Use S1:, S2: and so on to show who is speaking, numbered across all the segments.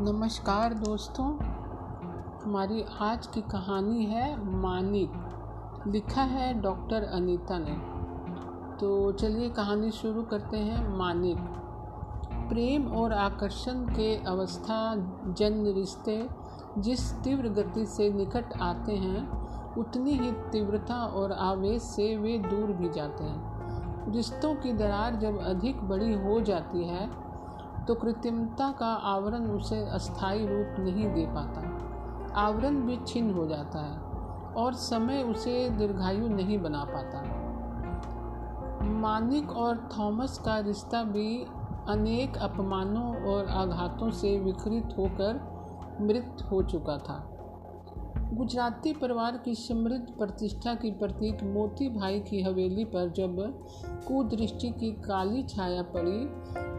S1: नमस्कार दोस्तों, हमारी आज की कहानी है मानिक लिखा है डॉक्टर अनीता ने। तो चलिए कहानी शुरू करते हैं मानिक प्रेम और आकर्षण के अवस्था जन रिश्ते जिस तीव्र गति से निकट आते हैं, उतनी ही तीव्रता और आवेश से वे दूर भी जाते हैं। रिश्तों की दरार जब अधिक बड़ी हो जाती है तो कृत्रिमता का आवरण उसे अस्थायी रूप नहीं दे पाता। आवरण भी छिन्न हो जाता है और समय उसे दीर्घायु नहीं बना पाता। मानिक और थॉमस का रिश्ता भी अनेक अपमानों और आघातों से विकृत होकर मृत हो चुका था। गुजराती परिवार की समृद्ध प्रतिष्ठा की प्रतीक मोती भाई की हवेली पर जब कुदृष्टि की काली छाया पड़ी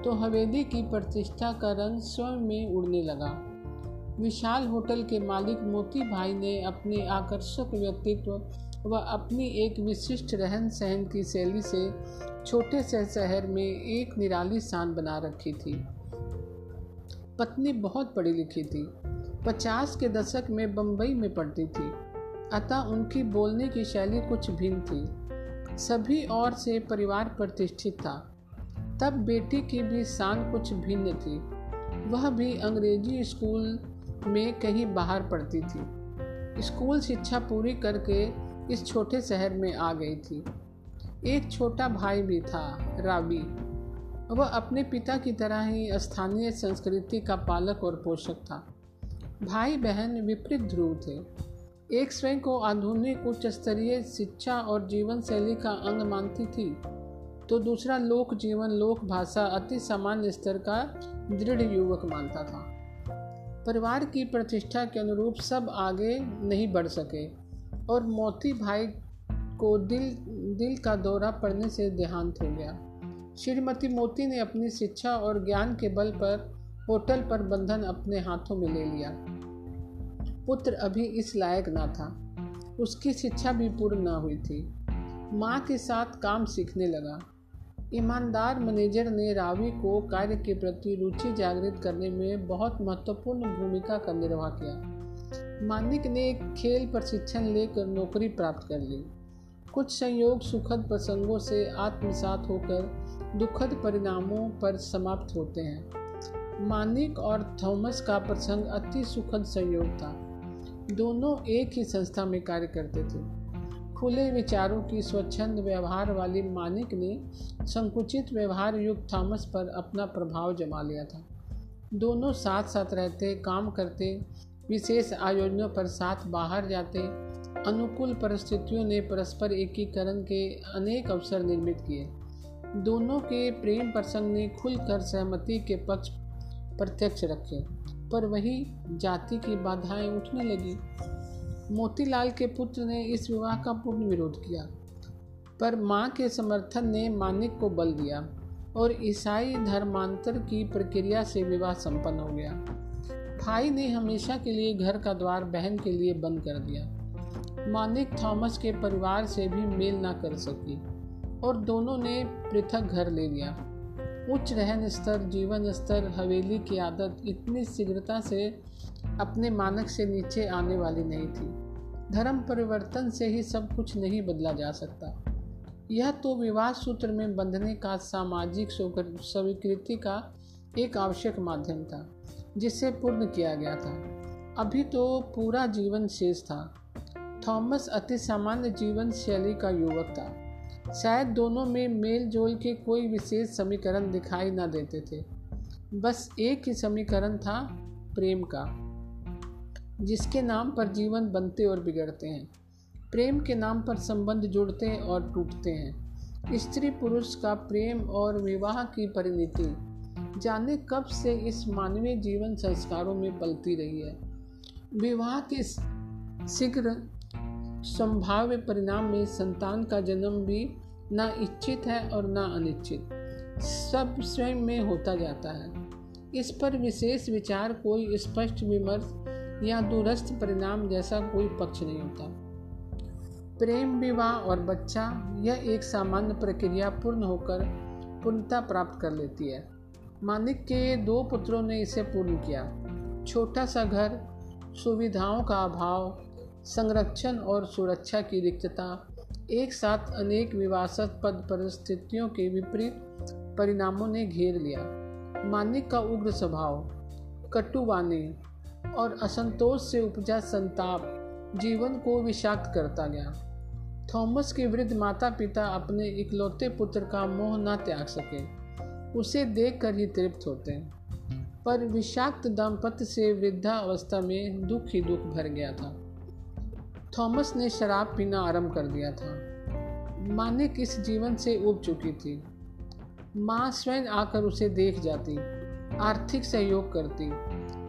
S1: तो हवेली की प्रतिष्ठा का रंग स्वयं में उड़ने लगा। विशाल होटल के मालिक मोती भाई ने अपने आकर्षक व्यक्तित्व व अपनी एक विशिष्ट रहन सहन की शैली से छोटे से शहर में एक निराली शान बना रखी थी। पत्नी बहुत पढ़ी लिखी थी। पचास के दशक में बम्बई में पढ़ती थी, अतः उनकी बोलने की शैली कुछ भिन्न थी। सभी और से परिवार प्रतिष्ठित था। तब बेटी की भी शान कुछ भिन्न थी। वह भी अंग्रेज़ी स्कूल में कहीं बाहर पढ़ती थी। स्कूल शिक्षा पूरी करके इस छोटे शहर में आ गई थी। एक छोटा भाई भी था, रावी। वह अपने पिता की तरह ही स्थानीय संस्कृति का पालक और पोषक था। भाई बहन विपरीत ध्रुव थे। एक स्वयं को आधुनिक उच्च स्तरीय शिक्षा और जीवन शैली का अंग मानती थी तो दूसरा लोक जीवन, लोक भाषा अति सामान्य स्तर का दृढ़ युवक मानता था। परिवार की प्रतिष्ठा के अनुरूप सब आगे नहीं बढ़ सके, और मोती भाई को दिल दिल का दौरा पड़ने से देहांत हो गया। श्रीमती मोती ने अपनी शिक्षा और ज्ञान के बल पर होटल पर बंधन अपने हाथों में ले लिया। पुत्र अभी इस लायक ना था। उसकी शिक्षा भी पूर्ण ना हुई थी। माँ के साथ काम सीखने लगा। ईमानदार मैनेजर ने रावी को कार्य के प्रति रुचि जागृत करने में बहुत महत्वपूर्ण भूमिका का निर्वाह किया। मानिक ने खेल प्रशिक्षण लेकर नौकरी प्राप्त कर ली। कुछ संयोग सुखद प्रसंगों से आत्मसात होकर दुखद परिणामों पर समाप्त होते हैं। मानिक और थॉमस का प्रसंग अति सुखद संयोग था। दोनों एक ही संस्था में कार्य करते थे। खुले विचारों की स्वच्छंद व्यवहार वाली मानिक ने संकुचित व्यवहार युक्त थॉमस पर अपना प्रभाव जमा लिया था। दोनों साथ साथ रहते, काम करते, विशेष आयोजनों पर साथ बाहर जाते, अनुकूल परिस्थितियों ने परस्पर एकीकरण के अनेक अवसर निर्मित किए। दोनों के प्रेम प्रसंग ने खुलकर सहमति के पक्ष प्रत्यक्ष रखे। पर वही जाति की बाधाएँ उठने लगी। मोतीलाल के पुत्र ने इस विवाह का पूर्ण विरोध किया। पर माँ के समर्थन ने मानिक को बल दिया और ईसाई धर्मांतर की प्रक्रिया से विवाह संपन्न हो गया। भाई ने हमेशा के लिए घर का द्वार बहन के लिए बंद कर दिया। मानिक थॉमस के परिवार से भी मेल ना कर सकी और दोनों ने पृथक घर ले लिया। उच्च रहन स्तर, जीवन स्तर, हवेली की आदत इतनी शीघ्रता से अपने मानक से नीचे आने वाली नहीं थी। धर्म परिवर्तन से ही सब कुछ नहीं बदला जा सकता। यह तो विवाह सूत्र में बंधने का, सामाजिक स्वीकृति का एक आवश्यक माध्यम था, जिसे पूर्ण किया गया था। अभी तो पूरा जीवन शेष था। थॉमस अति सामान्य जीवन शैली का युवक था। शायद दोनों में मेल जोल के कोई विशेष समीकरण दिखाई न देते थे। बस एक ही समीकरण था, प्रेम का, जिसके नाम पर जीवन बनते और बिगड़ते हैं। प्रेम के नाम पर संबंध जुड़ते और टूटते हैं। स्त्री पुरुष का प्रेम और विवाह की परिणति, जाने कब से इस मानवीय जीवन संस्कारों में पलती रही है। विवाह के शीघ्र संभाव्य परिणाम में संतान का जन्म भी न इच्छित है और न अनिश्चित। सब स्वयं में होता जाता है। इस पर विशेष विचार कोई स्पष्ट विमर्श या दूरस्थ परिणाम जैसा कोई पक्ष नहीं होता। प्रेम, विवाह और बच्चा, यह एक सामान्य प्रक्रिया पूर्ण होकर पूर्णता प्राप्त कर लेती है। मानिक के दो पुत्रों ने इसे पूर्ण किया। छोटा सा घर, सुविधाओं का अभाव संरक्षण और सुरक्षा की रिक्तता, एक साथ अनेक विवासत पद परिस्थितियों के विपरीत परिणामों ने घेर लिया। मानिक का उग्र स्वभाव, कटुवानी और असंतोष से उपजा संताप जीवन को विषाक्त करता गया। थॉमस के वृद्ध माता पिता अपने इकलौते पुत्र का मोह न त्याग सके, उसे देखकर ही तृप्त होते। पर विषाक्त दाम्पत्य से वृद्धावस्था में दुख ही दुख भर गया था। थॉमस ने शराब पीना आरंभ कर दिया था। माँ किस जीवन से उब चुकी थी। माँ स्वयं आकर उसे देख जाती, आर्थिक सहयोग करती,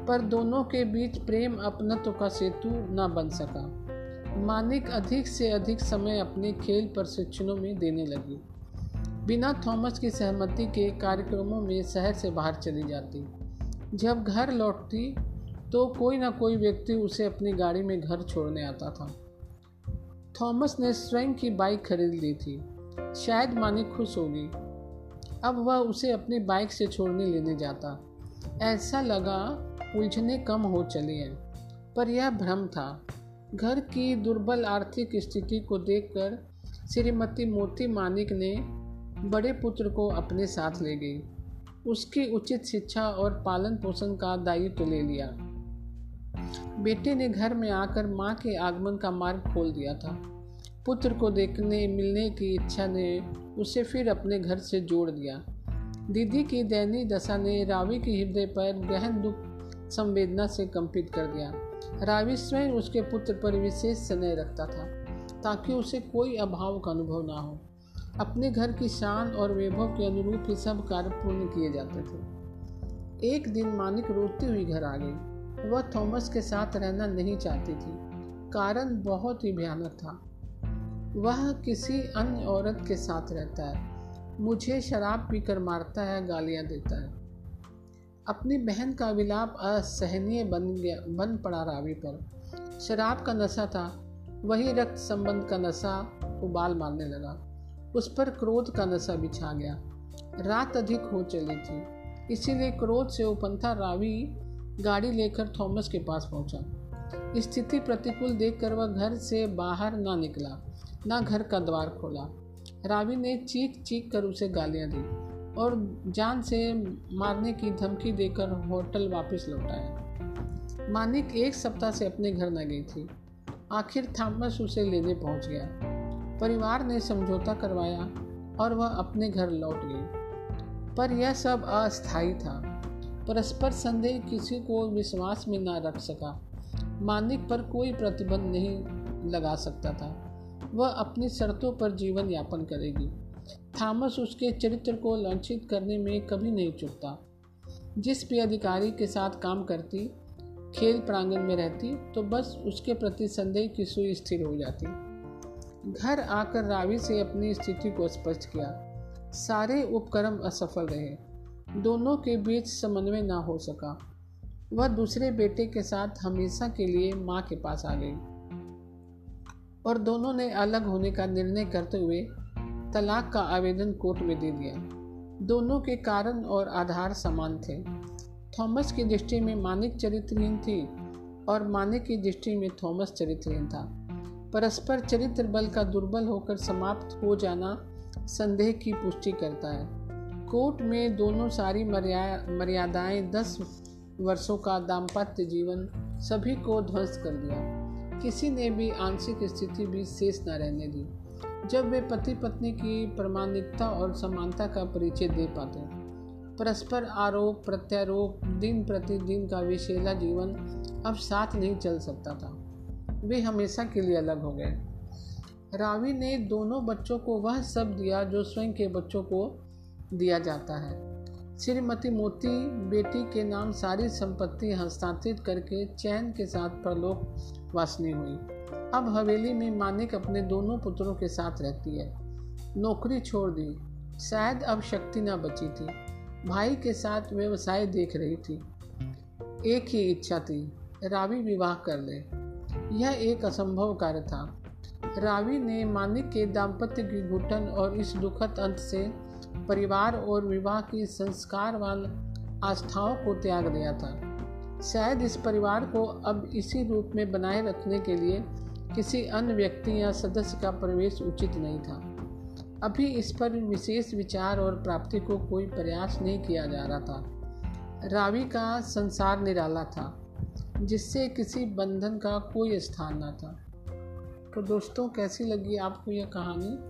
S1: पर दोनों के बीच प्रेम अपनत्व का सेतु न बन सका। मानिक अधिक से अधिक समय अपने खेल प्रशिक्षणों में देने लगी। बिना थॉमस की सहमति के कार्यक्रमों में शहर से बाहर चली जाती। जब घर लौटती तो कोई ना कोई व्यक्ति उसे अपनी गाड़ी में घर छोड़ने आता था। थॉमस ने स्वयं की बाइक खरीद ली थी। शायद मानिक खुश होगी। अब वह उसे अपनी बाइक से छोड़ने लेने जाता। ऐसा लगा उलझने कम हो चली हैं, पर यह भ्रम था। घर की दुर्बल आर्थिक स्थिति को देखकर श्रीमती मोती मानिक ने बड़े पुत्र को अपने साथ ले गई। उसकी उचित शिक्षा और पालन पोषण का दायित्व ले लिया। बेटे ने घर में आकर माँ के आगमन का मार्ग खोल दिया था। पुत्र को देखने, मिलने की इच्छा ने उसे फिर अपने घर से जोड़ दिया। दीदी की दयनीय दशा ने रावी के हृदय पर गहन दुख संवेदना से कंपित कर दिया। रावी स्वयं उसके पुत्र पर विशेष स्नेह रखता था, ताकि उसे कोई अभाव का अनुभव ना हो। अपने घर की शान और वैभव के अनुरूप ही सब कार्य पूर्ण किए जाते थे। एक दिन मानिक रोती हुई घर आ गई। वह थॉमस के साथ रहना नहीं चाहती थी। कारण बहुत ही भयानक था। वह किसी अन्य औरत के साथ रहता है। मुझे शराब पीकर मारता है, गालियाँ देता है। अपनी बहन का विलाप असहनीय बन गया, बन पड़ा रावी पर। शराब का नशा था। वही रक्त संबंध का नशा उबाल मारने लगा। उस पर क्रोध का नशा बिछा गया। रात अधिक हो चली थी। इसीलिए क्रोध से उपंथा रावी गाड़ी लेकर थॉमस के पास पहुँचा। स्थिति प्रतिकूल देखकर वह घर से बाहर ना निकला, ना घर का द्वार खोला। रावी ने चीख चीख कर उसे गालियाँ दी और जान से मारने की धमकी देकर होटल वापस लौटाया मानिक एक सप्ताह से अपने घर न गई थी। आखिर थॉमस उसे लेने पहुँच गया। परिवार ने समझौता करवाया और वह अपने घर लौट गई। पर यह सब अस्थायी था। परस्पर संदेह किसी को विश्वास में न रख सका। मानिक पर कोई प्रतिबंध नहीं लगा सकता था। वह अपनी शर्तों पर जीवन यापन करेगी। थॉमस उसके चरित्र को लंचित करने में कभी नहीं चुकता जिस भी अधिकारी के साथ काम करती, खेल प्रांगण में रहती तो बस उसके प्रति संदेह की सुई स्थिर हो जाती। घर आकर रावी से अपनी स्थिति को स्पष्ट किया। सारे उपक्रम असफल रहे। दोनों के बीच समन्वय ना हो सका। वह दूसरे बेटे के साथ हमेशा के लिए माँ के पास आ गई। और दोनों ने अलग होने का निर्णय करते हुए तलाक का आवेदन कोर्ट में दे दिया। दोनों के कारण और आधार समान थे। थॉमस की दृष्टि में मानिक चरित्रहीन थी और मानिक की दृष्टि में थॉमस चरित्रहीन था। परस्पर चरित्र बल का दुर्बल होकर समाप्त हो जाना संदेह की पुष्टि करता है। कोर्ट में दोनों सारी मर्या, मर्यादाएँ दस वर्षों का दाम्पत्य जीवन सभी को ध्वस्त कर दिया। किसी ने भी आंशिक स्थिति भी शेष न रहने दी। जब वे पति पत्नी की प्रमाणिकता और समानता का परिचय दे पाते, परस्पर आरोप, प्रत्यारोप, दिन प्रतिदिन का विशेला जीवन अब साथ नहीं चल सकता था। वे हमेशा के लिए अलग हो गए। रावी ने दोनों बच्चों को वह सब दिया जो स्वयं के बच्चों को दिया जाता है। श्रीमती मोती बेटी के नाम सारी संपत्ति हस्तांतरित करके चैन के साथ परलोक वासनी हुई। अब हवेली में मानिक अपने दोनों पुत्रों के साथ रहती है। नौकरी छोड़ दी। शायद अब शक्ति न बची थी। भाई के साथ व्यवसाय देख रही थी। एक ही इच्छा थी, रावी विवाह कर ले। यह एक असंभव कार्य था। रावी ने मानिक के दाम्पत्य की घुटन और इस दुखद अंत से परिवार और विवाह की संस्कार वाल आस्थाओं को त्याग दिया था। शायद इस परिवार को अब इसी रूप में बनाए रखने के लिए किसी अन्य व्यक्ति या सदस्य का प्रवेश उचित नहीं था। अभी इस पर विशेष विचार और प्राप्ति को कोई प्रयास नहीं किया जा रहा था। रावी का संसार निराला था, जिससे किसी बंधन का कोई स्थान न था। तो दोस्तों, कैसी लगी आपको यह कहानी?